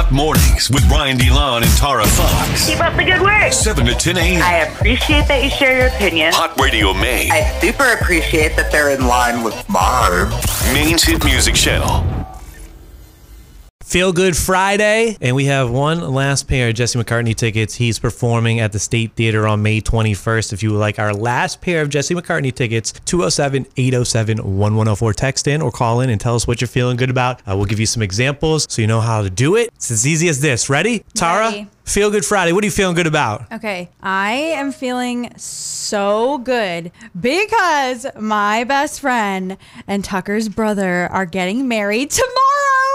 Hot Mornings with Ryan DeLon and Tara Fox. Keep up the good work. 7 to 10 a.m. I appreciate that you share your opinion. Hot Radio Maine. I super appreciate that they're in line with mine. Maine's hit music channel. Feel Good Friday, and we have one last pair of Jesse McCartney tickets. He's performing at the State Theater on May 21st. If you would like our last pair of Jesse McCartney tickets, 207 807 1104. Text in or call in and tell us what you're feeling good about. Uh, we'll give you some examples so you know how to do it. It's as easy as this. Ready? Tara? Ready. Feel Good Friday. What are you feeling good about? Okay, I am feeling so good because my best friend and Tucker's brother are getting married tomorrow.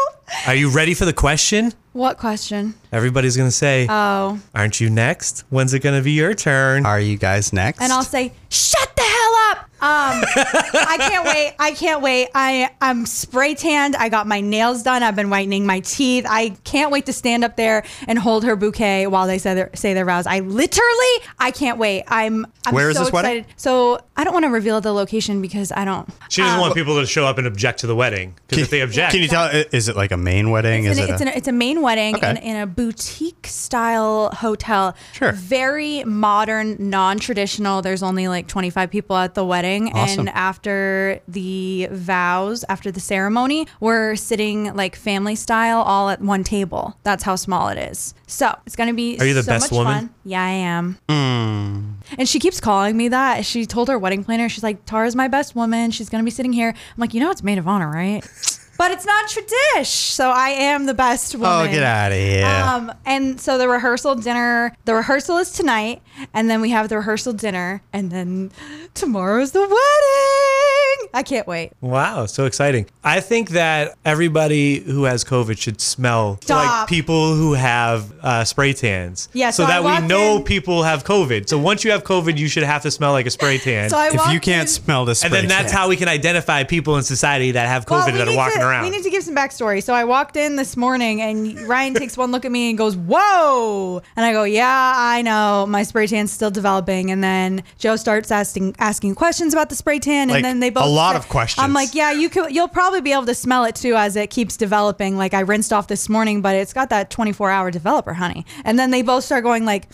Are you ready for the question? What question? Everybody's going to say, Oh, Aren't you next? When's it going to be your turn? Are you guys next? and I'll say, "Shut the hell up." Um, I can't wait. I can't wait. I I'm spray tanned. I got my nails done. I've been whitening my teeth. I can't wait to stand up there and hold her bouquet while they say their say their vows. I literally, I can't wait. I'm. I'm Where is so this wedding? excited. So I don't want to reveal the location because I don't. She doesn't uh, want people to show up and object to the wedding. Because if they object, Can you tell? i- Is it like a Maine wedding? It's, is an, it? it's, a, an, it's a Maine wedding Okay. in, in a boutique style hotel. Sure. Very modern, non traditional. There's only like 25 people at the wedding. Awesome. And after the vows, after the ceremony, we're sitting like family style all at one table. That's how small it is. So it's going to be Are you the so best much woman? fun. Yeah, I am. Hmm. And she keeps calling me that. She told her wedding planner, she's like, Tara's my best woman. She's going to be sitting here. I'm like, you know, it's maid of honor, right? But it's not tradish. So I am the best woman. oh, get out of here! Um, and so the rehearsal dinner, the rehearsal is tonight, and then we have the rehearsal dinner, and then tomorrow's the wedding. I can't wait. Wow, so exciting. I think that everybody who has COVID should smell like people who have uh, spray tans. Yeah, so, so that we know in- people have COVID. So once you have COVID, you should have to smell like a spray tan. So I if you can't in- smell this, and then that's how we can identify people in society that have COVID Well, we that are walking to, around. We need to give some backstory. So I walked in this morning, and Ryan takes one look at me and goes, "Whoa!" And I go, "Yeah, I know. My spray tan's still developing." And then Joe starts asking asking questions about the spray tan, Like, and then they both a lot of questions. I'm like, "Yeah, you could. You'll probably be able to smell it too as it keeps developing. Like I rinsed off this morning, but it's got that 24 hour developer, honey." And then they both start going like.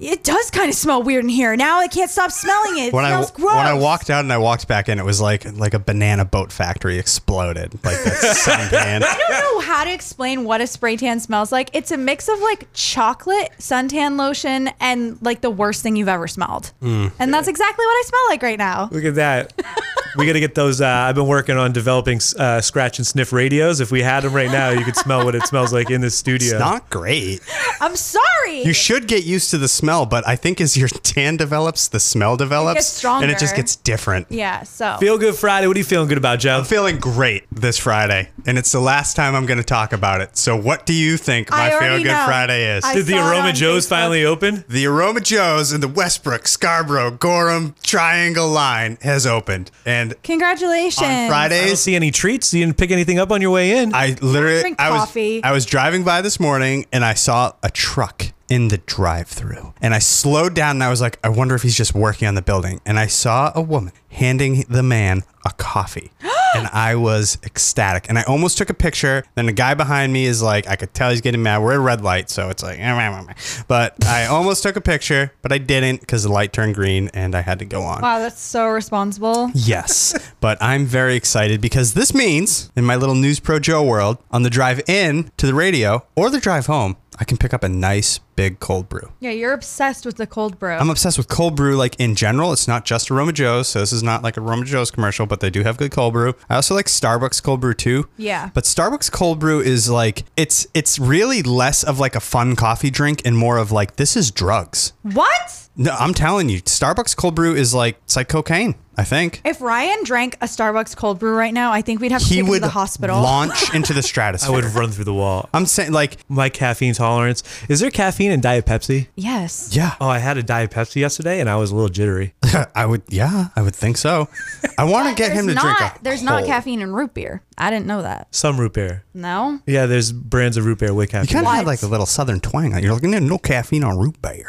It does kind of smell weird in here. Now I can't stop smelling it. It when I smells gross. when I walked out and I walked back in, it was like like a banana boat factory exploded, like that suntan. I don't know how to explain what a spray tan smells like. It's a mix of like chocolate suntan lotion and like the worst thing you've ever smelled. Mm. And that's exactly what I smell like right now. Look at that. we got to get those. Uh, I've been working on developing uh, scratch and sniff radios. If we had them right now, you could smell what it smells like in the studio. It's not great. I'm sorry. You should get used to the smell, but I think as your tan develops, the smell develops, stronger. and it just gets different. yeah, so Feel Good Friday. What are you feeling good about, Joe? I'm feeling great this Friday, and it's the last time I'm going to talk about it. So, what do you think my I Feel Good know. Friday is? I Did the Aroma Joe's Facebook. finally open? the Aroma Joe's in the Westbrook, Scarborough, Gorham Triangle line has opened, and congratulations. on I don't see any treats. You didn't pick anything up on your way in. I literally Drink I was coffee. I was driving by this morning and I saw a truck in the drive-through. And I slowed down and I was like, I wonder if he's just working on the building. And I saw a woman handing the man a coffee. and I was ecstatic. And I almost took a picture. Then the guy behind me is like, I could tell he's getting mad. We're at a red light, so it's like but I almost took a picture, but I didn't because the light turned green and I had to go on. Wow, that's so responsible. Yes, but I'm very excited because this means in my little News Bro Joe world, on the drive in to the radio or the drive home, I can pick up a nice big cold brew. Yeah, you're obsessed with the cold brew. I'm obsessed with cold brew, like in general. It's not just Aroma Joe's, so this is not like a Aroma Joe's commercial, but they do have good cold brew. I also like Starbucks cold brew too. Yeah. But Starbucks cold brew is like it's it's really less of like a fun coffee drink and more of like this is drugs. what? No, I'm telling you, Starbucks cold brew is like it's like cocaine. I think If Ryan drank a Starbucks cold brew right now, I think we'd have to he take him would to the hospital. launch into the stratosphere. I stratosphere. would run through the wall. I'm saying like My caffeine tolerance. Is there caffeine in Diet Pepsi? yes. yeah. Oh, I had a Diet Pepsi yesterday and I was a little jittery. I would yeah, I would think so. I want to get him to There's drink not, a There's not whole- caffeine in root beer. I didn't know that. Some root beer. No. Yeah, there's brands of root beer with You caffeine. kind of had What? like a little southern twang on it. You're like, no, no caffeine on root beer.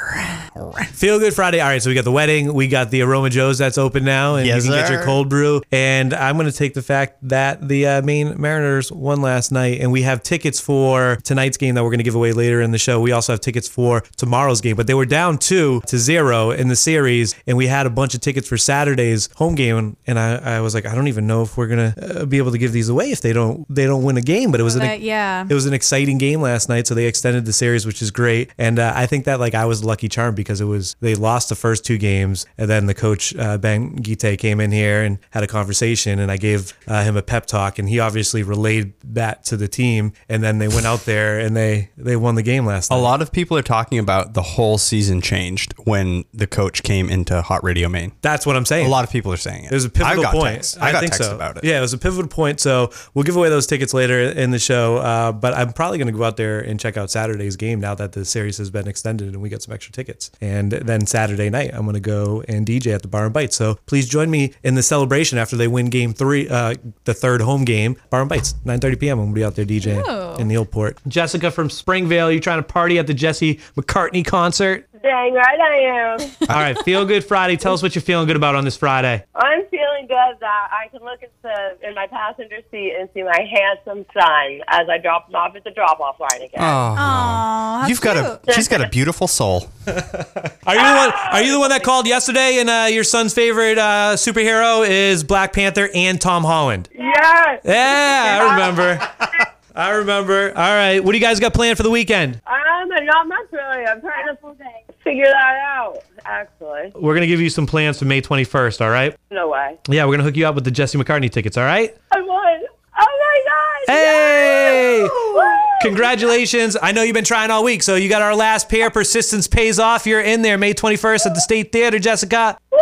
Feel Good Friday. All right, so we got the wedding. We got the Aroma Joe's that's open now, and Yes, you can get your cold brew. And I'm going to take the fact that the uh, Maine Mariners won last night, and we have tickets for tonight's game that we're going to give away later in the show. We also have tickets for tomorrow's game, but they were down two to zero in the series, and we had a bunch of tickets for Saturday's home game. And I, I was like, I don't even know if we're going to uh, be able to give these away if they don't they don't win a game. But it was an Uh, yeah. it was an exciting game last night, so they extended the series, which is great. And uh, I think that like I was lucky charm because it was they lost the first two games, and then the coach uh, Ben Guite came in here and had a conversation, and I gave uh, him a pep talk, and he obviously relayed that to the team, and then they went out there and they they won the game last Night. A lot of people are talking about the whole season changed when the coach came into Hot Radio Maine. That's what I'm saying. A lot of people are saying it. It was a I pivotal point. Texts. I, got think so. about it. Yeah, it was a pivotal point. So we'll give away those tickets later in the show. Uh, but I'm probably going to go out there and check out Saturday's game now that the series has been extended and we got some extra tickets. And then Saturday night, I'm going to go and DJ at the Bar and Bite. So please join me in the celebration after they win Game Three, uh, the third home game. Bar and Bites, 9:30 p.m. I'm going to be out there DJing in the old port. Jessica from Springvale, you trying to party at the Jesse McCartney concert? Dang right I am. All right, feel good Friday. Tell us what you're feeling good about on this Friday. I'm feeling good that I can look at the in my passenger seat and see my handsome son as I drop him off at the drop off line again. Oh, Aw, how you've got a. cute. She's got a beautiful soul. Are you the one? Are you the one that called yesterday? And uh, your son's favorite uh, superhero is Black Panther and Tom Holland. Yes. Yeah, I remember. I remember. All right, what do you guys got planned for the weekend? Um, not much really. I'm trying to figure that out. Actually, We're gonna give you some plans for May 21st. All right? no way. Yeah, we're gonna hook you up with the Jesse McCartney tickets. All right? I won. My god. Hey! Woo! Congratulations! I know you've been trying all week, so you got our last pair. Persistence pays off. You're in there May 21st at the State Theater, Jessica. Woo!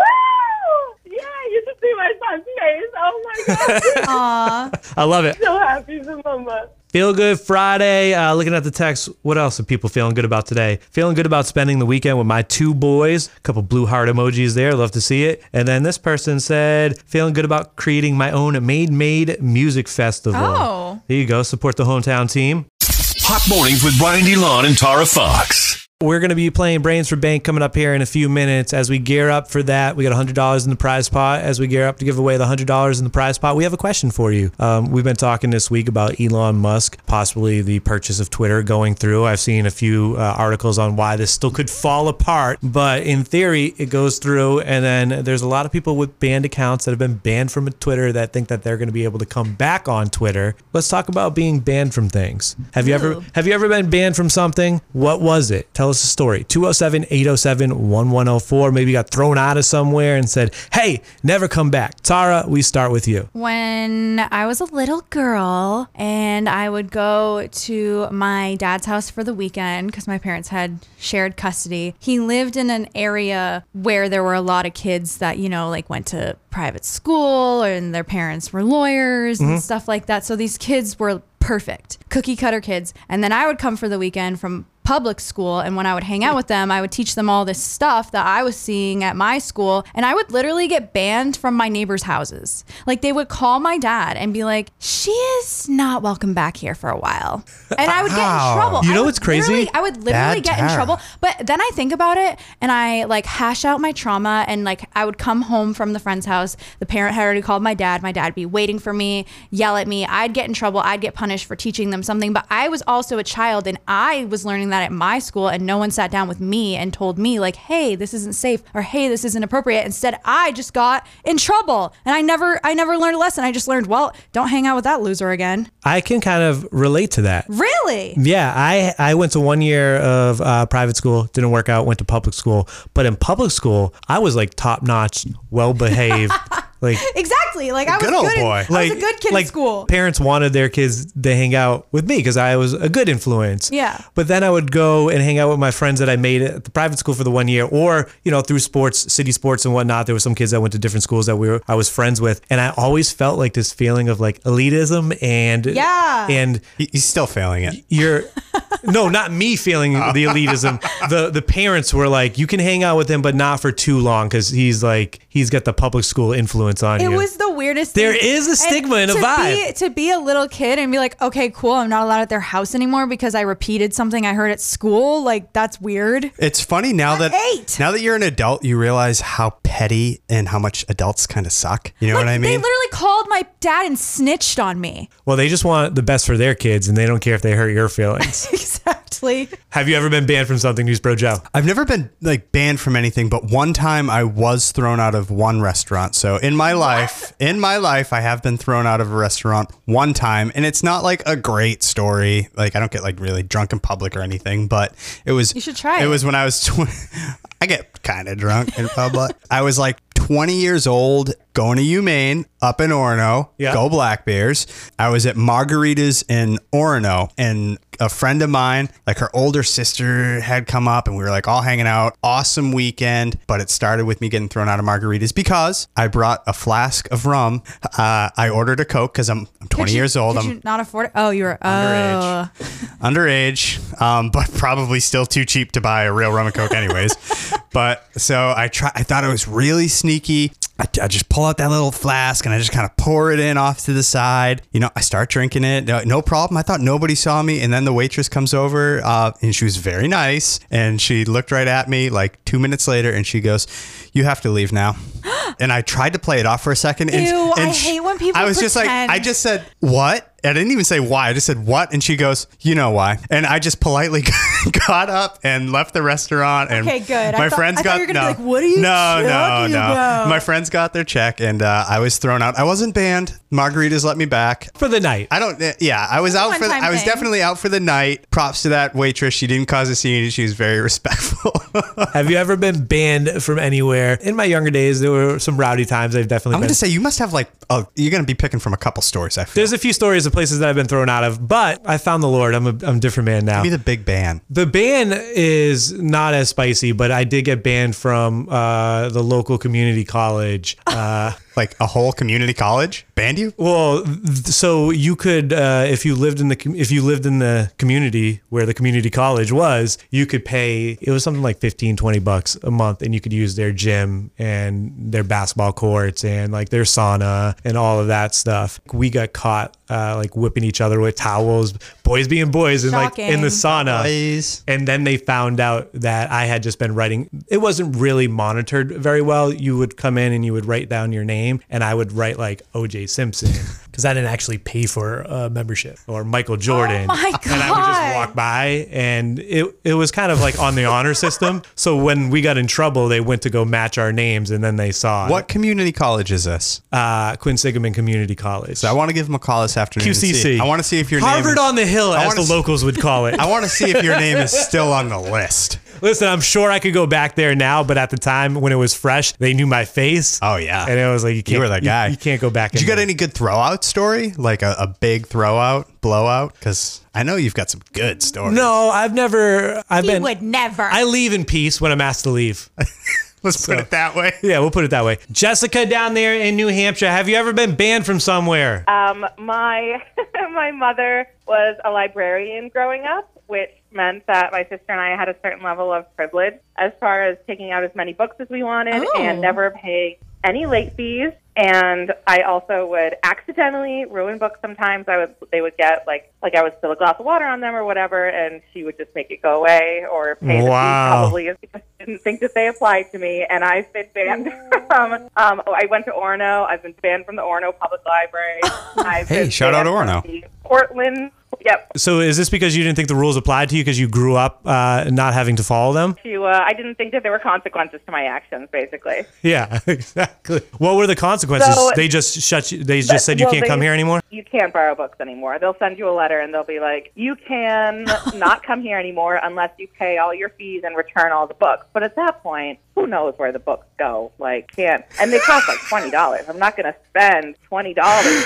Yeah, you should see my son's face. Oh my god. Aw. I love it. so happy for mama. Feel good Friday. Uh, looking at the text, what else are people feeling good about today? Feeling good about spending the weekend with my two boys. A couple blue heart emojis there. Love to see it. And then this person said, feeling good about creating my own Made Made Music Festival. Oh. There you go. Support the hometown team. Hot mornings with Ryan DeLon and Tara Fox. We're going to be playing Brains for Bank coming up here in a few minutes. As we gear up for that, we got $100 in the prize pot. As we gear up to give away the $100 in the prize pot, we have a question for you. Um, we've been talking this week about Elon Musk, possibly the purchase of Twitter going through. I've seen a few uh, articles on why this still could fall apart, but in theory, it goes through. And then there's a lot of people with banned accounts that have been banned from Twitter that think that they're going to be able to come back on Twitter. Let's talk about being banned from things. Have you ever have you ever been banned from something? What was it? Tell us a story. 207 807 1104. Maybe got thrown out of somewhere and said, hey, never come back. Tara, we start with you. when I was a little girl and I would go to my dad's house for the weekend because my parents had shared custody. He lived in an area where there were a lot of kids that, you know, like went to private school and their parents were lawyers and mm-hmm. stuff like that. So these kids were perfect cookie cutter kids. And then I would come for the weekend from public school and when I would hang out with them, I would teach them all this stuff that I was seeing at my school and I would literally get banned from my neighbors' houses. Like they would call my dad and be like, "She is not welcome back here for a while." And I would get in trouble. You I know what's crazy? I would literally Bad get in Tara. trouble. But then I think about it and I like hash out my trauma and like I would come home from the friend's house. The parent had already called my dad. My dad would be waiting for me, yell at me. I'd get in trouble. I'd get punished for teaching them something. But I was also a child and I was learning that at my school and no one sat down with me and told me like, hey, this isn't safe or hey, this isn't appropriate. Instead, I just got in trouble. And I never I never learned a lesson. I just learned, well, don't hang out with that loser again. I can kind of relate to that. Really? Yeah, I I went to one year of uh, private school, didn't work out. Went to public school, but in public school, I was like top notch, well behaved. like Exactly. Like I was Good old good in- boy. I was a good kid like in school. Parents wanted their kids to hang out with me because I was a good influence. Yeah. But then I would go and hang out with my friends that I made at the private school for the one year, or you know through sports, city sports and whatnot. There were some kids that went to different schools that we were I was friends with, and I always felt like this feeling of like elitism and Yeah. and He's still failing it. you're no, not me feeling oh. the elitism. The the parents were like, you can hang out with him, but not for too long because he's like he's got the public school influence on It you. It was the weirdest. There thing. is a stigma and a to vibe. Be, to be a little kid and be like, okay, cool, I'm not allowed at their house anymore because I repeated something I heard at school. Like that's weird. It's funny now At that eight. now that you're an adult, you realize how petty and how much adults kind of suck. You know Like, what I mean? They literally called my dad and snitched on me. well, they just want the best for their kids, and they don't care if they hurt your feelings. exactly. Have you ever been banned from something, News Bro Joe? I've never been like banned from anything, but one time I was thrown out of one restaurant. So in my life, in my life, I have been thrown out of a restaurant one time, and it's not like a great story. Like I don't get like really drunk in public or anything, but it was. You should try It it. was when I was. Tw- I get kind of drunk in public. I was like 20 years old, going to UMaine up in Orono. Yeah. Go Black Bears. I was at Margaritas in Orono, and a friend of mine, like her older sister, had come up, and we were like all hanging out. Awesome weekend, but it started with me getting thrown out of Margaritas because I brought a flask of rum. Uh, I ordered a Coke because I'm, I'm 20 you- years old. Could I'm you not afford it? Oh, you were Underage. oh. underage, um, but probably still too cheap to buy a real rum and coke, anyways. but so I try. I thought it was really sneaky. I, I just pull out that little flask and I just kind of pour it in off to the side. You know, I start drinking it. No, no problem. I thought nobody saw me. And then the waitress comes over uh, and she was very nice. And she looked right at me like two minutes later and she goes, You have to leave now. and I tried to play it off for a second. And, Ew, I she- hate when people I was just like. I just said, What? I didn't even say why. I just said what, and she goes, "You know why?" And I just politely got up and left the restaurant. And Okay, good. I My thought- friends I thought got you were no, be like, "What are you no, no, talking no. about?" My friends got their check, and uh, I was thrown out. I wasn't banned. Margaritas let me back. For the night. I don't. uh, Yeah, I was out for. The, I was thing. definitely out for the night. Props to that waitress. She didn't cause a scene. She was very respectful. Have you ever been banned from anywhere? In my younger days, there were some rowdy times I've definitely I'm been. gonna say you must have like. Oh, you're gonna be picking from a couple stories. I feel. There's a few stories of places that I've been thrown out of, but I found the Lord. I'm a, I'm a different man now. Give me the big ban. The ban is not as spicy, but I did get banned from uh, the local community college. Uh, Like a whole community college banned you. well, so you could, uh, if you lived in the if you lived in the community where the community college was, you could pay. It was something like 15, 20 bucks a month, and you could use their gym and their basketball courts and like their sauna and all of that stuff. We got caught uh, like whipping each other with towels, boys being boys, and like in the sauna. Boys. And then they found out that I had just been writing. It wasn't really monitored very well. You would come in and you would write down your name, and I would write like OJ Simpson because I didn't actually pay for a membership or Michael Jordan. Oh my And I would just walk by, and it it was kind of like on the honor system. So when we got in trouble, they went to go match our names, and then they saw What community college is this? uh, Quinn Sigmund Community College. So I want to give them a call this afternoon. QCC. see- I want to see if your name Harvard is- on the Hill, I as the s- locals would call it. I want to see if your name is still on the list. Listen, I'm sure I could go back there now, but at the time when it was fresh, they knew my face. Oh, yeah. and it was like you can't. You were that guy. You, can't go back. Did you got there. any good throwout story? Like a, a big throwout, blowout? Because I know you've got some good stories. No, I've never. I've He been. would never. I leave in peace when I'm asked to leave. Let's put it that way. yeah, we'll put it that way. Jessica down there in New Hampshire, have you ever been banned from somewhere? Um, my my mother was a librarian growing up, which meant that my sister and I had a certain level of privilege as far as taking out as many books as we wanted Oh. and never paying any late fees. And I also would accidentally ruin books sometimes. I would they would get like like I would spill a glass of water on them or whatever, and she would just make it go away or pay the Wow. fee probably because she didn't think that they applied to me. And I've been banned from. Um, I went to Orono. I've been banned from the Orono Public Library. I've Hey, shout out Orono. Portland. Yep. So is this because you didn't think the rules applied to you because you grew up uh, not having to follow them? To, uh, I didn't think that there were consequences to my actions, basically. Yeah, exactly. What were the consequences? So- they just shut you. They just said you Well, can't they- come here anymore. You can't borrow books anymore. They'll send you a letter and they'll be like, you can not come here anymore unless you pay all your fees and return all the books. But at that point, who knows where the books go? Like, can't. And they cost like $20. I'm not going to spend $20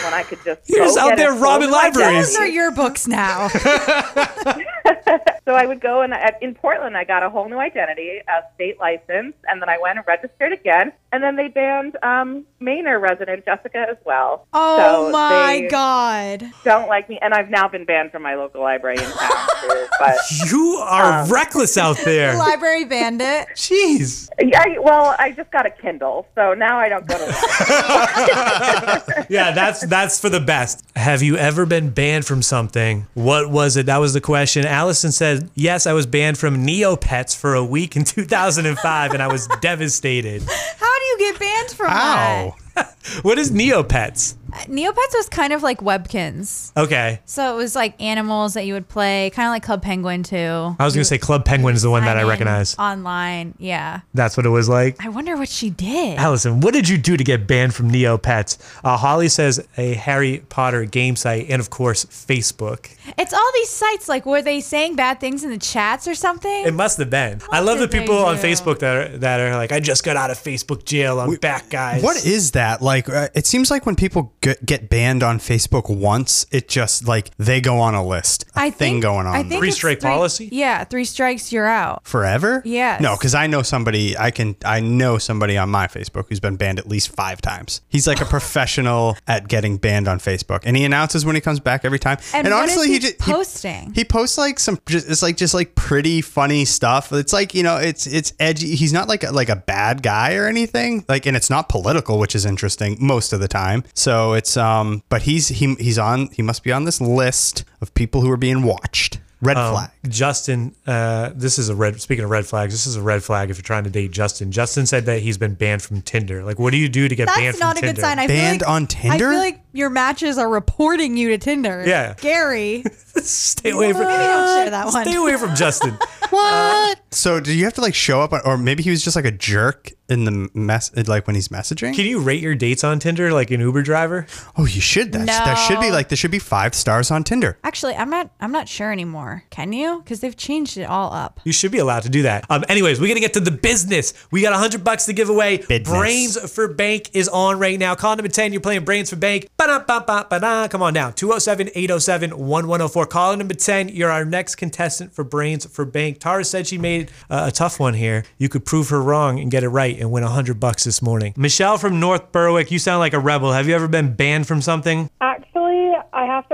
when I could just You're go just out get there robbing sold at my libraries. Those are your books now. So So I would go and I, in Portland, I got a whole new identity, a state license, and then I went and registered again. And then they banned um, Manor resident Jessica as well. Oh So my they god. Don't like me, and I've now been banned from my local library in town. too, but You are Um, reckless out there. Library bandit. Jeez. yeah, well, I just got a Kindle, so now I don't go to. library. Yeah, that's that's for the best. Have you ever been banned from something? What was it? That was the question. Allison said, "Yes, I was banned from Neopets for a week in 2005 and I was devastated." How do you get banned from Ow. What is Neopets? that? Neopets was kind of like Webkinz. Okay. So it was like animals that you would play, kind of like Club Penguin too. I was going to say Club Penguin is the one that I Sign recognize. Online. Yeah. That's what it was like. I wonder what she did. Allison, what did you do to get banned from Neopets? Uh, Holly says a Harry Potter game site and, of course, Facebook. It's all these sites like were they saying bad things in the chats or something? It must have been. I love the people on? Facebook that are, that are like, I just got out of Facebook jail. I'm back, guys. What is that? Like, uh, it seems like when people get, get banned on Facebook once, it just like they go on a list. A I thing think, going on. I think Three it's strike policy? Yeah, three strikes, you're out. Forever? Yeah. No, because I know somebody. I can. I know somebody on my Facebook who's been banned at least five times. He's like a professional at getting banned on Facebook, and he announces when he comes back every time. And, what honestly, is he, just posting? He posts like some. Just, it's like just like pretty funny stuff. It's like you know, it's it's edgy. He's not like a, like a bad guy or anything. Like, and it's not political, which is interesting most of the time. So it's um, but he's he he's on. He must be on this list of people who are being watched. Red Um, flag. Justin, uh, this is a red. Speaking of red flags, this is a red flag if you're trying to date Justin. Justin said that he's been banned from Tinder. Like, what do you do to get banned That's from not a Tinder? good sign. I Banned like, on Tinder? I feel like your matches are reporting you to Tinder. Yeah. Scary. Stay away from. Maybe don't share that one. Stay away from Justin. What? so do you have to like show up, or maybe he was just like a jerk in the mess, like when he's messaging? Can you rate your dates on Tinder like an Uber driver? oh, you should. That, that should be No. like there should be five stars on Tinder. Actually, I'm not. I'm not sure anymore. Can you? Because they've changed it all up. You should be allowed to do that. Um, anyways, we're gonna get to the business. We got a hundred bucks to give away. Business. Brains for Bank is on right now. Call number 10. You're playing Brains for Bank. Ba-da-ba-ba-ba-da. Come on down. 207-807-1104. Call number 10. You're our next contestant for Brains for Bank. Tara said she made uh, a tough one here. You could prove her wrong and get it right and win a hundred bucks this morning. Michelle from North Berwick, you sound like a rebel. Have you ever been banned from something? Actually, I have to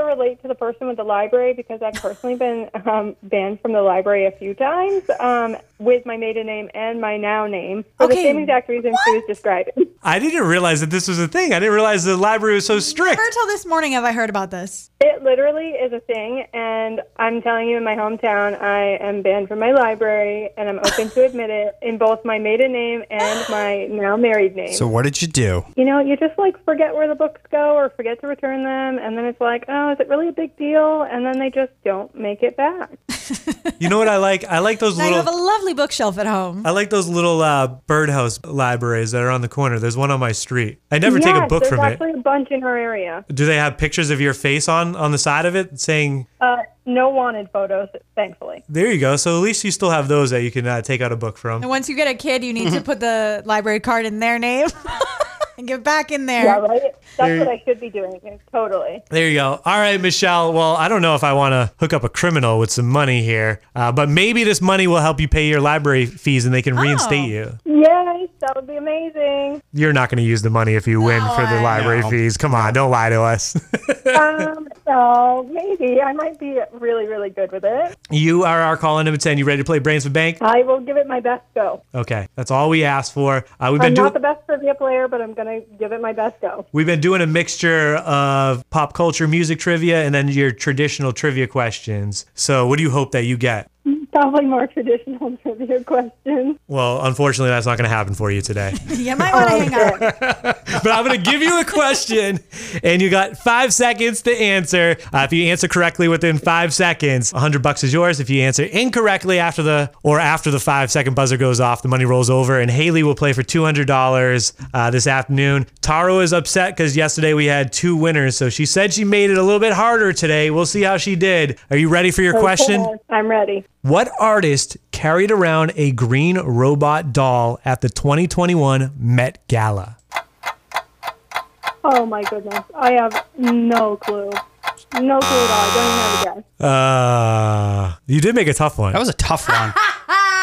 relate to the person with the library because I've personally been um, banned from the library a few times um, with my maiden name and my now name for the same exact reason she was describing. I didn't realize that this was a thing. I didn't realize the library was so strict. Never until this morning have I heard about this. It literally is a thing, and I'm telling you, in my hometown, I am banned from my library, and I'm open to admit it in both my maiden name and my now married name. So what did you do? you know, you just like forget where the books go or forget to return them, and then it's like, oh, is it really a big deal? And then they just don't make it back. You know what I like? I like those Now you little. have a lovely bookshelf at home. I like those little uh, birdhouse libraries that are on the corner. There's one on my street. I never take a book from it. actually a bunch in our area. Do they have pictures of your face on on the side of it saying, Uh, no wanted photos, thankfully. "There you go"? So at least you still have those that you can uh, take out a book from. And once you get a kid, you need to put the library card in their name and get back in there. Yeah, right? That's There- what I should be doing. Totally. There you go. All right, Michelle. Well, I don't know if I want to hook up a criminal with some money here, uh, but maybe this money will help you pay your library fees and they can reinstate you. Yes, that would be amazing. You're not going to use the money if you win for the library No. fees. Come on, don't lie to us. um, so maybe I might be really, really good with it. you are our call in number 10. You ready to play Brains for Bank? I will give it my best go. Okay, that's all we asked for. Uh, we've been I'm doing not the best trivia player, but I'm going to give it my best go. we've been doing a mixture of pop culture, music trivia, and then your traditional trivia questions. So, what do you hope that you get? Probably more traditional trivia questions. Well, unfortunately, that's not going to happen for you today. You might want to hang up. but I'm going to give you a question, and you got five seconds to answer. Uh, if you answer correctly within five seconds, 100 bucks is yours. If you answer incorrectly after the or after the five second buzzer goes off, the money rolls over, and Haley will play for $200 uh, this afternoon. Tara is upset because yesterday we had two winners, so she said she made it a little bit harder today. We'll see how she did. Are you ready for your question? I'm ready. What artist carried around a green robot doll at the 2021 Met Gala? Oh my goodness. I have no clue. No clue at all. I don't even have a guess. Uh, you did make a tough one. That was a tough one.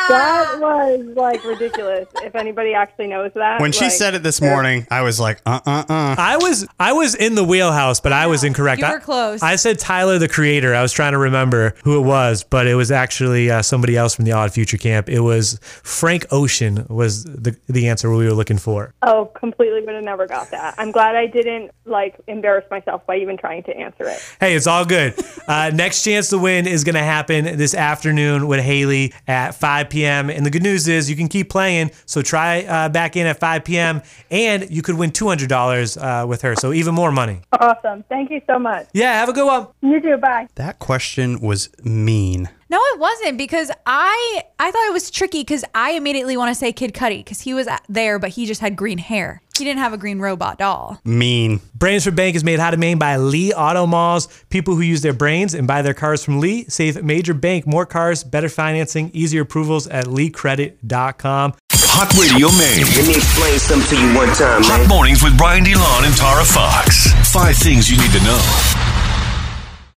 That was like ridiculous. If anybody actually knows that. When she like, said it this morning, I was like, uh uh uh. I was I was in the wheelhouse, but I was incorrect. you were I- close. I, said Tyler the Creator. I was trying to remember who it was, but it was actually uh, somebody else from the Odd Future Camp. It was Frank Ocean was the the answer we were looking for. Oh, completely would have never got that. I'm glad I didn't like embarrass myself by even trying to answer it. Hey, it's all good. Uh, next chance to win is going to happen this afternoon with Haley at 5 p.m. And the good news is you can keep playing. So try uh, back in at 5 p.m. and you could win $200 uh, with her. So even more money. Awesome. Thank you so much. Yeah, have a good one. You too. Bye. That question was mean. No, it wasn't because I I thought it was tricky because I immediately want to say Kid Cudi because he was there, but he just had green hair. He didn't have a green robot doll. Mean. Brains for Bank is made how to Maine by Lee Auto Malls. People who use their brains and buy their cars from Lee save Major Bank more cars, better financing, easier approvals at leecredit.com. Hot Radio Maine. Let me explain something to you one time, Hot man. mornings with Ryan DeLon and Tara Fox. Five things you need to know.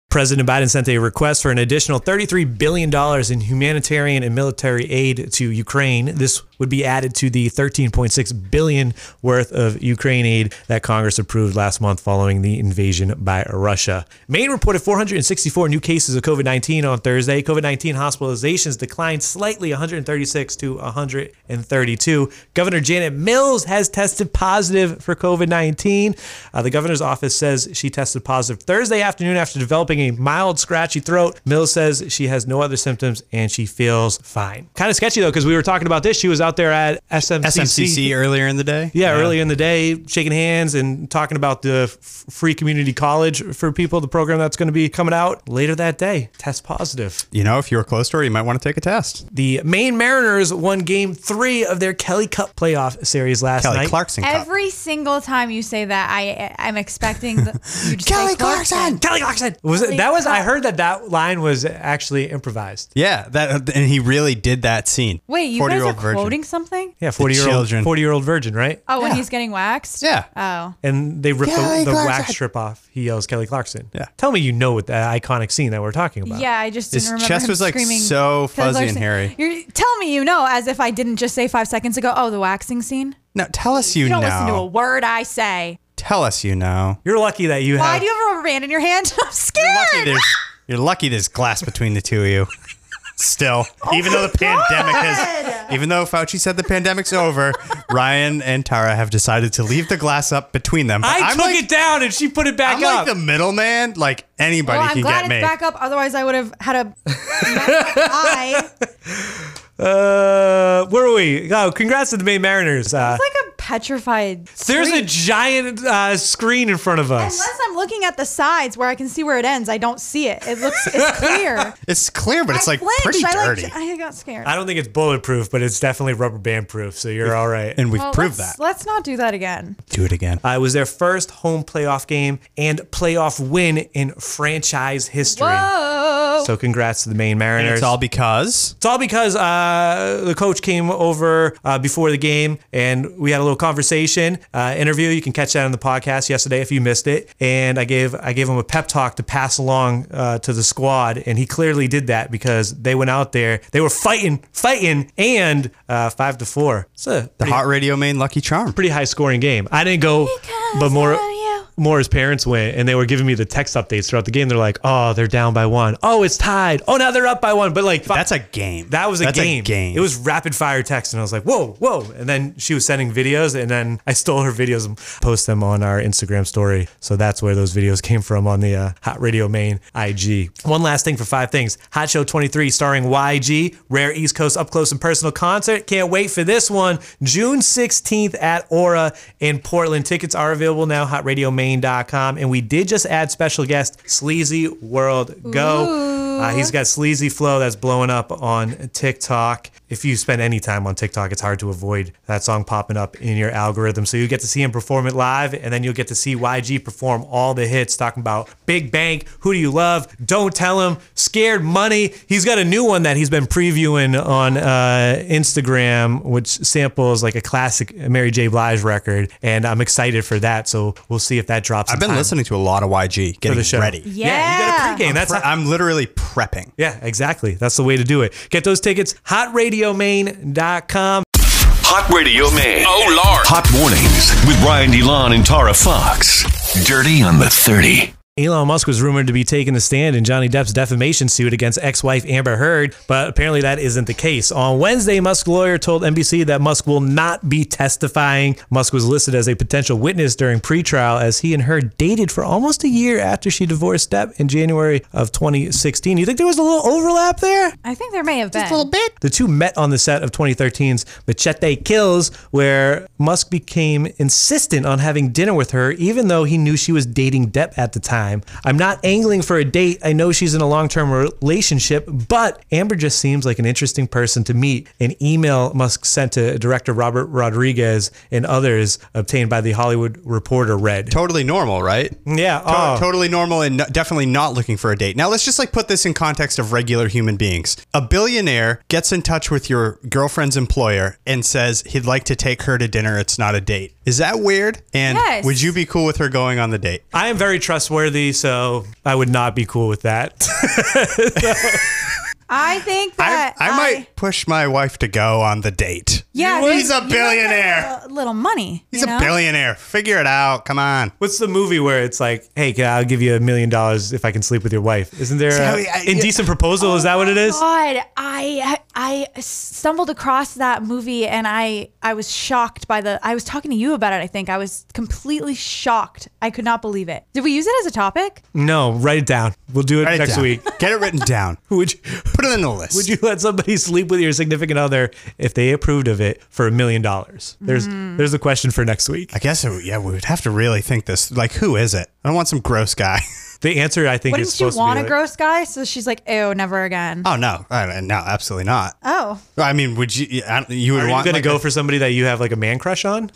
President Biden sent a request for an additional $33 billion in humanitarian and military aid to Ukraine. This would be added to the 13.6 billion worth of Ukraine aid that Congress approved last month following the invasion by Russia. Maine reported 464 new cases of COVID-19 on Thursday. COVID-19 hospitalizations declined slightly 136 to 132. Governor Janet Mills has tested positive for COVID-19. Uh, the governor's office says she tested positive Thursday afternoon after developing a mild scratchy throat. Mills says she has no other symptoms and she feels fine. Kind of sketchy though, because we were talking about this. She was out there at SMCC. SMCC earlier in the day? Yeah, earlier in the day, shaking hands and talking about the free community college for people, the program that's going to be coming out later that day. Test positive. You know, if you were close to her, you might want to take a test. The Maine Mariners won game three of their Kelly Cup playoff series last Kelly night. Clarkson Cup. Every single time you say that, I I'm expecting the, you to Kelly say Clarkson. Kelly Clarkson was it, that was I heard that that line was actually improvised. Yeah, that and he really did that scene. Wait, you guys are 40-year-old virgin. quoting something? Yeah, forty year old children. forty year old virgin, right? Oh, when Yeah. he's getting waxed? Yeah. Oh. And they rip Kelly the, the wax Clarkson. strip off. He yells Kelly Clarkson. Yeah. Tell me you know what that iconic scene that we're talking about. Yeah, I just didn't His remember chest him was, like, screaming. so Kelly fuzzy and Clarkson. hairy. You're tell me you know, as if I didn't just say five seconds ago. Oh, the waxing scene. No, tell us you, You don't listen to a word I say. Tell us you know. You're lucky that you Why have do you have a rubber band in your hand? I'm Lucky scared. there's, you're lucky there's glass between the two of you. Still, even though the pandemic has, even though Fauci said the pandemic's over, Ryan and Tara have decided to leave the glass up between them. But I I'm took like, it down and she put it back up. I'm up. like the middleman. Like anybody Well, I'm can glad get it's me. back up. Otherwise, I would have had a messed eye. uh, where are we? Oh, congrats to the Maine Mariners. Uh, It's like a petrified. there's a giant uh, screen in front of us. Unless I'm looking at the sides where I can see where it ends, I don't see it. It looks it's clear. It's clear, but it's I like flinched. pretty I, like, dirty. I got scared. I don't think it's bulletproof, but it's definitely rubber band proof, so you're all right. and we've Well, proved let's, that. Let's not do that again. Do it again. Uh, it was their first home playoff game and playoff win in franchise history. Whoa. So congrats to the Maine and Mariners. it's all because It's all because uh, the coach came over uh, before the game and we had a little conversation uh, interview. You can catch that on the podcast yesterday if you missed it. And I gave I gave him a pep talk to pass along uh, to the squad, and he clearly did that because they went out there, they were fighting, fighting, and uh, five to four. It's a the pretty, Hot Radio Maine Lucky Charm. pretty high scoring game. I didn't go, but more. Of you. More his parents went and they were giving me the text updates throughout the game. They're like, "Oh, they're down by one. Oh, it's tied. Oh, now they're up by one." But like, That's a game. that was a That's game. A game. It was rapid fire text, and I was like, "Whoa, whoa!" And then she was sending videos, and then I stole her videos and post them on our Instagram story. So that's where those videos came from on the uh, Hot Radio Maine IG. One last thing for five things: Hot Show 23 starring YG, rare East Coast up close and personal concert. Can't wait for this one. June 16th at Aura in Portland. Tickets are available now. HotRadioMaine.com, and we did just add special guest SleazyWorld Go. Uh, he's got sleazy flow that's blowing up on TikTok. If you spend any time on TikTok, it's hard to avoid that song popping up in your algorithm. So you get to see him perform it live, and then you'll get to see YG perform all the hits, talking about Big Bank, Who Do You Love, Don't Tell Him, Scared Money. He's got a new one that he's been previewing on uh, Instagram, which samples like a classic Mary J. Blige record, and I'm excited for that. So we'll see if that drops. I've been time listening to a lot of YG, for getting the show. ready. Yeah, you got a pregame. That's Pre- how, I'm literally prepping. yeah, exactly. That's the way to do it. Get those tickets, hotradiomaine.com. Hot Radio Maine. Oh, Lord. Hot Mornings with Ryan DeLon and Tara Fox. Dirty on the 30. Elon Musk was rumored to be taking a stand in Johnny Depp's defamation suit against ex-wife Amber Heard, but apparently that isn't the case. On Wednesday, Musk's lawyer told NBC that Musk will not be testifying. Musk was listed as a potential witness during pretrial as he and Heard dated for almost a year after she divorced Depp in January of 2016. You think there was a little overlap there? I think there may have been. Just a little bit. The two met on the set of 2013's Machete Kills, where Musk became insistent on having dinner with her, even though he knew she was dating Depp at the time. I'm not angling for a date. I know she's in a long term relationship, but Amber just seems like an interesting person to meet. An email Musk sent to director Robert Rodriguez and others obtained by the Hollywood Reporter read. Totally normal, right? Yeah. To- Oh. Totally normal and no- definitely not looking for a date. Now, let's just like put this in context of regular human beings. A billionaire gets in touch with your girlfriend's employer and says he'd like to take her to dinner. It's not a date. Is that weird? And Yes. would you be cool with her going on the date? I am very trustworthy, so I would not be cool with that. I think I, that I might push my wife to go on the date. Yeah, He's a you billionaire. get A little money. He's you a know? billionaire. Figure it out. Come on. What's the movie where it's like, hey, can- I'll give you a million dollars if I can sleep with your wife? Isn't there a See, I- I- indecent proposal? Is that what it is? God, I I stumbled across that movie and I I was shocked by the. I was talking to you about it. I think I was completely shocked. I could not believe it. Did we use it as a topic? No, write it down. We'll do it Write it next down. week. Get it written down. Who Would you, Put it in the list. would you let somebody sleep with your significant other if they approved of it for a million dollars? There's Mm. there's a question for next week. I guess, it, yeah, we would have to really think this. Like, who is it? I don't want some gross guy. The answer I think is Wouldn't you supposed want to a like, gross guy? So she's like, ew, never again. oh no, Uh, no, absolutely not. Oh, I mean, would you? I You would Are you want gonna go a- for somebody that you have like a man crush on?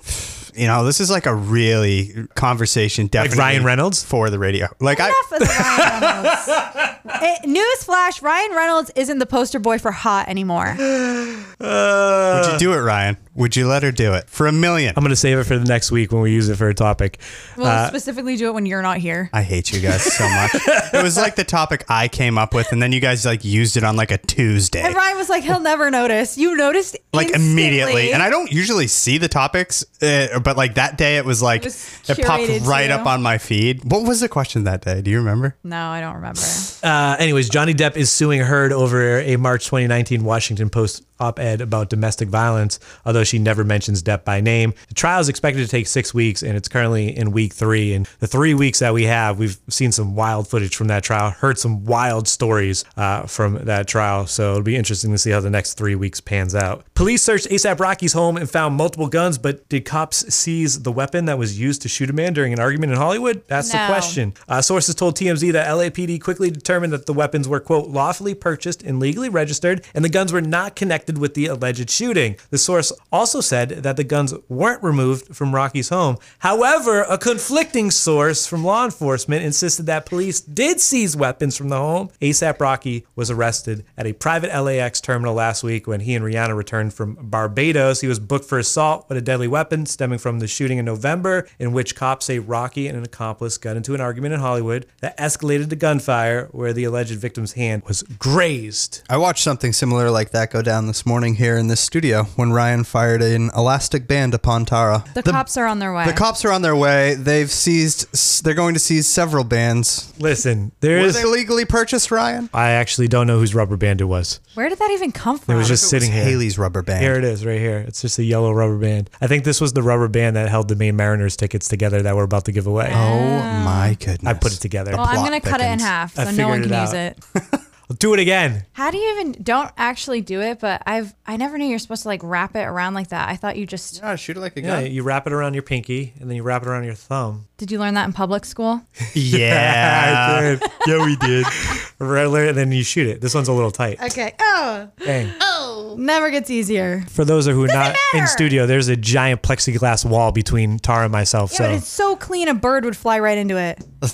You know, this is like a really conversation. Definitely Ryan Reynolds? for the radio. Like I, enough of Ryan Reynolds. Eh, Newsflash: Ryan Reynolds isn't the poster boy for hot anymore. would you do it, Ryan? Would you let her do it for a million? I'm gonna save it for the next week when we use it for a topic. We'll Uh, specifically do it when you're not here. I hate you guys so much. it was like the topic I came up with, and then you guys like used it on like a Tuesday. And Ryan was like, he'll never notice. You noticed like instantly. immediately. And I don't usually see the topics, uh, but like that day, it was like was it, popped right up on my feed. What was the question that day? Do you remember? No, I don't remember. Uh, anyways, Johnny Depp is suing Heard over a March 2019 Washington Post op-ed about domestic violence, although she never mentions Depp by name. The trial is expected to take six weeks, and it's currently in week three. And the three weeks that we have, we've seen some wild footage from that trial, heard some wild stories uh, from that trial. So it'll be interesting to see how the next three weeks pans out. Police searched ASAP Rocky's home and found multiple guns, but did cops seize the weapon that was used to shoot a man during an argument in Hollywood? That's the question. Uh, sources told TMZ that LAPD quickly determined that the weapons were, quote, lawfully purchased and legally registered, and the guns were not connected with the alleged shooting. The source also said that the guns weren't removed from Rocky's home. However, a conflicting source from law enforcement insisted that police did seize weapons from the home. ASAP Rocky was arrested at a private LAX terminal last week when he and Rihanna returned from Barbados. He was booked for assault with a deadly weapon stemming from the shooting in November, in which cops say Rocky and an accomplice got into an argument in Hollywood that escalated to gunfire, where the alleged victim's hand was grazed. I watched something similar like that go down this morning here in this studio when Ryan fired an elastic band upon Tara. The, cops are on their way. The cops are on their way. They've seized. They're going to seize several bands. Listen, there Were is. they legally purchased, Ryan? I actually don't know whose rubber band it was. Where did that even come from? It was just sitting here. Haley's rubber band. Here it is, right here. It's just a yellow rubber band. I think this was the rubber band that held the Maine Mariners tickets together that we're about to give away. Oh my ah. goodness! I put it together. well, I'm gonna cut it in half I so no one can it use out. it. Do it again. How do you even don't actually do it? But I've I never knew you're supposed to like wrap it around like that. I thought you just Yeah, shoot it like a Yeah, gun. you wrap it around your pinky and then you wrap it around your thumb. did you learn that in public school? Yeah. I did. Yeah, we did. Regular, and then you shoot it. This one's a little tight. Okay. Oh, Bang. Oh. Never gets easier. For those who are not in matter. studio, there's a giant plexiglass wall between Tara and myself, Yeah, so but it's so clean a bird would fly right into it.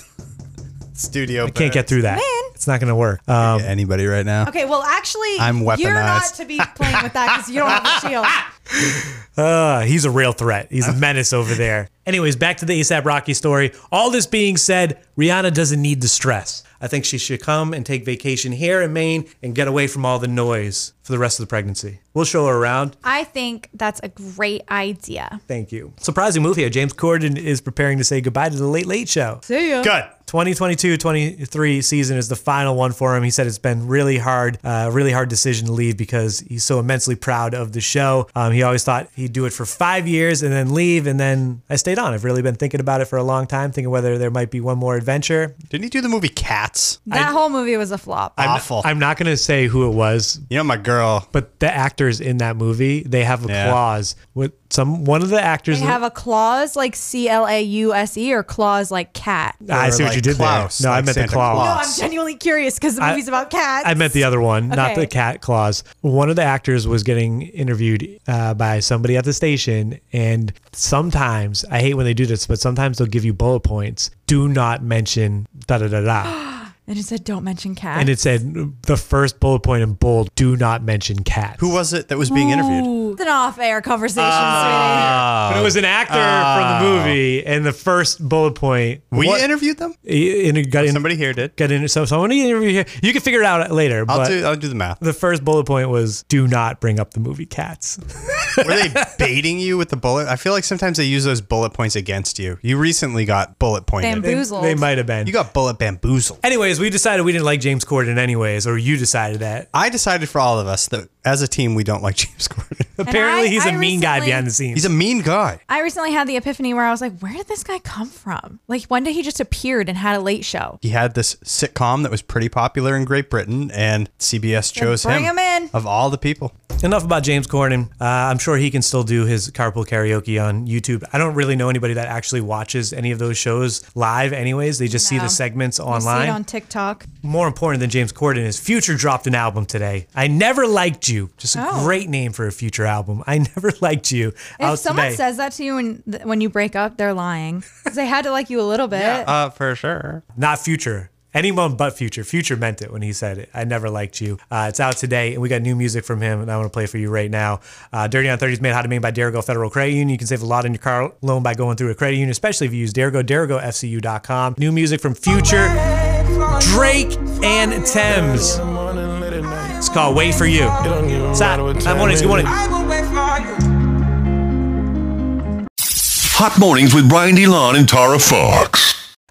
Studio. I can't get through that. Man. It's not going to work. Um, Anybody right now? Okay, well actually I'm you're not weaponized. to be playing with that because you don't have a shield. Uh, he's a real threat. He's a menace over there. Anyways, back to the ASAP Rocky story. All this being said, Rihanna doesn't need the stress. I think she should come and take vacation here in Maine and get away from all the noise for the rest of the pregnancy. We'll show her around. I think that's a great idea. Thank you. Surprising move here. James Corden is preparing to say goodbye to the Late Late Show. See ya. Good. 2022-23 season is the final one for him. He said it's been really hard, uh, really hard decision to leave because he's so immensely proud of the show. Um, he always thought he'd do it for five years and then leave, and then I stayed on. I've really been thinking about it for a long time, thinking whether there might be one more adventure. Didn't he do the movie Cats? That whole movie was a flop. Awful. I'm not going to say who it was, you know my girl. but the actors in that movie they have a Yeah. clause with some one of the actors. They have a clause like C L A U S E or clause like cat. I see what like you did Klaus, there. No, I like meant Santa the clause. No, I'm genuinely curious because the I- movie's about cats. I meant the other one, not the cat clause. One of the actors was getting interviewed uh, by somebody at the station, and sometimes I hate when they do this, but sometimes they'll give you bullet points. Do not mention da da da da. And it said, "Don't mention cats." and it said the first bullet point in bold. Do not mention cat. Who was it that was being interviewed? Ooh, it's an off-air conversation, Ah. But it was an actor from the movie, and the first bullet point. We what- interviewed them. in, got in, Somebody here did. got in. So someone interview here. You can figure it out later. I'll but do. I'll do the math. the first bullet point was do not bring up the movie Cats. Were they baiting you with the bullet? I feel like sometimes they use those bullet points against you. You recently got bullet pointed. Bamboo- Bamboozled. They might have been. You got bullet bamboozled. Anyways, we decided we didn't like James Corden anyways, or you decided that. I decided for all of us that as a team we don't like James Corden. Apparently, I- he's a I mean guy recently- behind the scenes. He's a mean guy. I recently had the epiphany where I was like, "Where did this guy come from? Like, one day he just appeared and had a late show?" He had this sitcom that was pretty popular in Great Britain, and CBS chose bring him in. of all the people. Enough about James Corden. Uh, I'm sure he can still do his carpool karaoke on YouTube. I don't really know anybody that actually watches any of those shows live, anyways. They just see No. the segments You see online. it on TikTok. More important than James Corden is Future dropped an album today. I never liked you. Just a Oh. great name for a future album. I never liked you. If Out someone today. says that to you when when you break up, they're lying. 'Cause they had to like you a little bit. Uh, for sure. not future. Anyone but future. Future meant it when he said it. I never liked you. Uh, it's out today, and we got new music from him, and I want to play for you right now. Uh, Dirty on 30 is made how to made by Dirigo Federal Credit Union. You can save a lot in your car loan by going through a credit union, especially if you use Dirigo, DirigoFCU.com. New music from Future, Drake, and Tems. It's called Wait For You. It's hot. Hot mornings. Good morning. Hot mornings with Ryan DeLon and Tara Fox.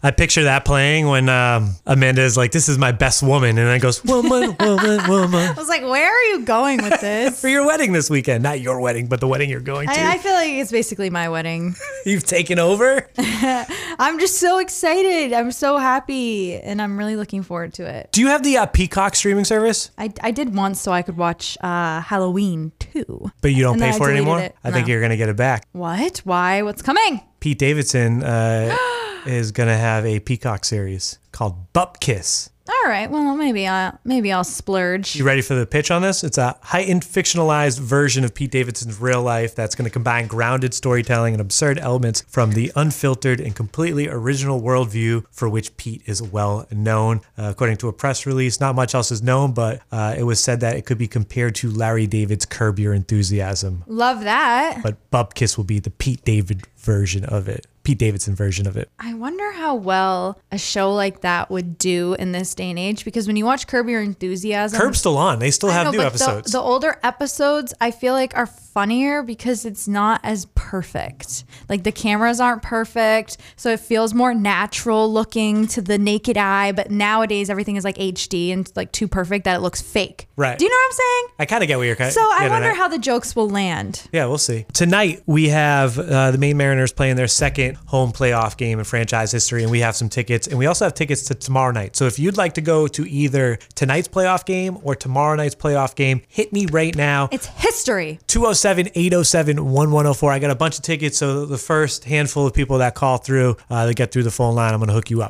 I picture that playing when um, Amanda is like, "This is my best woman," and then goes, "Woman, woman, woman." I was like, "Where are you going with this?" For your wedding this weekend, not your wedding, but the wedding you're going to. I, I feel like it's basically my wedding. You've taken over. I'm just so excited. I'm so happy, and I'm really looking forward to it. Do you have the uh, Peacock streaming service? I, I did once so I could watch uh, Halloween too. But you don't And pay for it anymore. it. I think you're gonna get it back. What? Why? What's coming? Pete Davidson uh, is gonna have a Peacock series called Bupkis. All right. Well, maybe I'll maybe I'll splurge. You ready for the pitch on this? It's a heightened fictionalized version of Pete Davidson's real life that's going to combine grounded storytelling and absurd elements from the unfiltered and completely original worldview for which Pete is well known. Uh, according to a press release, not much else is known, but uh, it was said that it could be compared to Larry David's Curb Your Enthusiasm. Love that. But Bupkis will be the Pete David version of it. Pete Davidson version of it. I wonder how well a show like that would do in this day and age because when you watch Curb Your Enthusiasm, Curb's still on. They still I have know, new episodes. The, the older episodes, I feel like are funnier because it's not as perfect. Like the cameras aren't perfect, so it feels more natural looking to the naked eye. But nowadays, everything is like HD and like too perfect that it looks fake. Right. Do you know what I'm saying? I kind of get what you're kind So I wonder how the jokes will land. Yeah, we'll see. Tonight we have uh, the Maine Mariners playing their second home playoff game in franchise history, and we have some tickets, and we also have tickets to tomorrow night. So if you'd like to go to either tonight's playoff game or tomorrow night's playoff game, hit me right now. It's history. 207 807 1104. I got a bunch of tickets, so the first handful of people that call through, uh, that get through the phone line, I'm going to hook you up.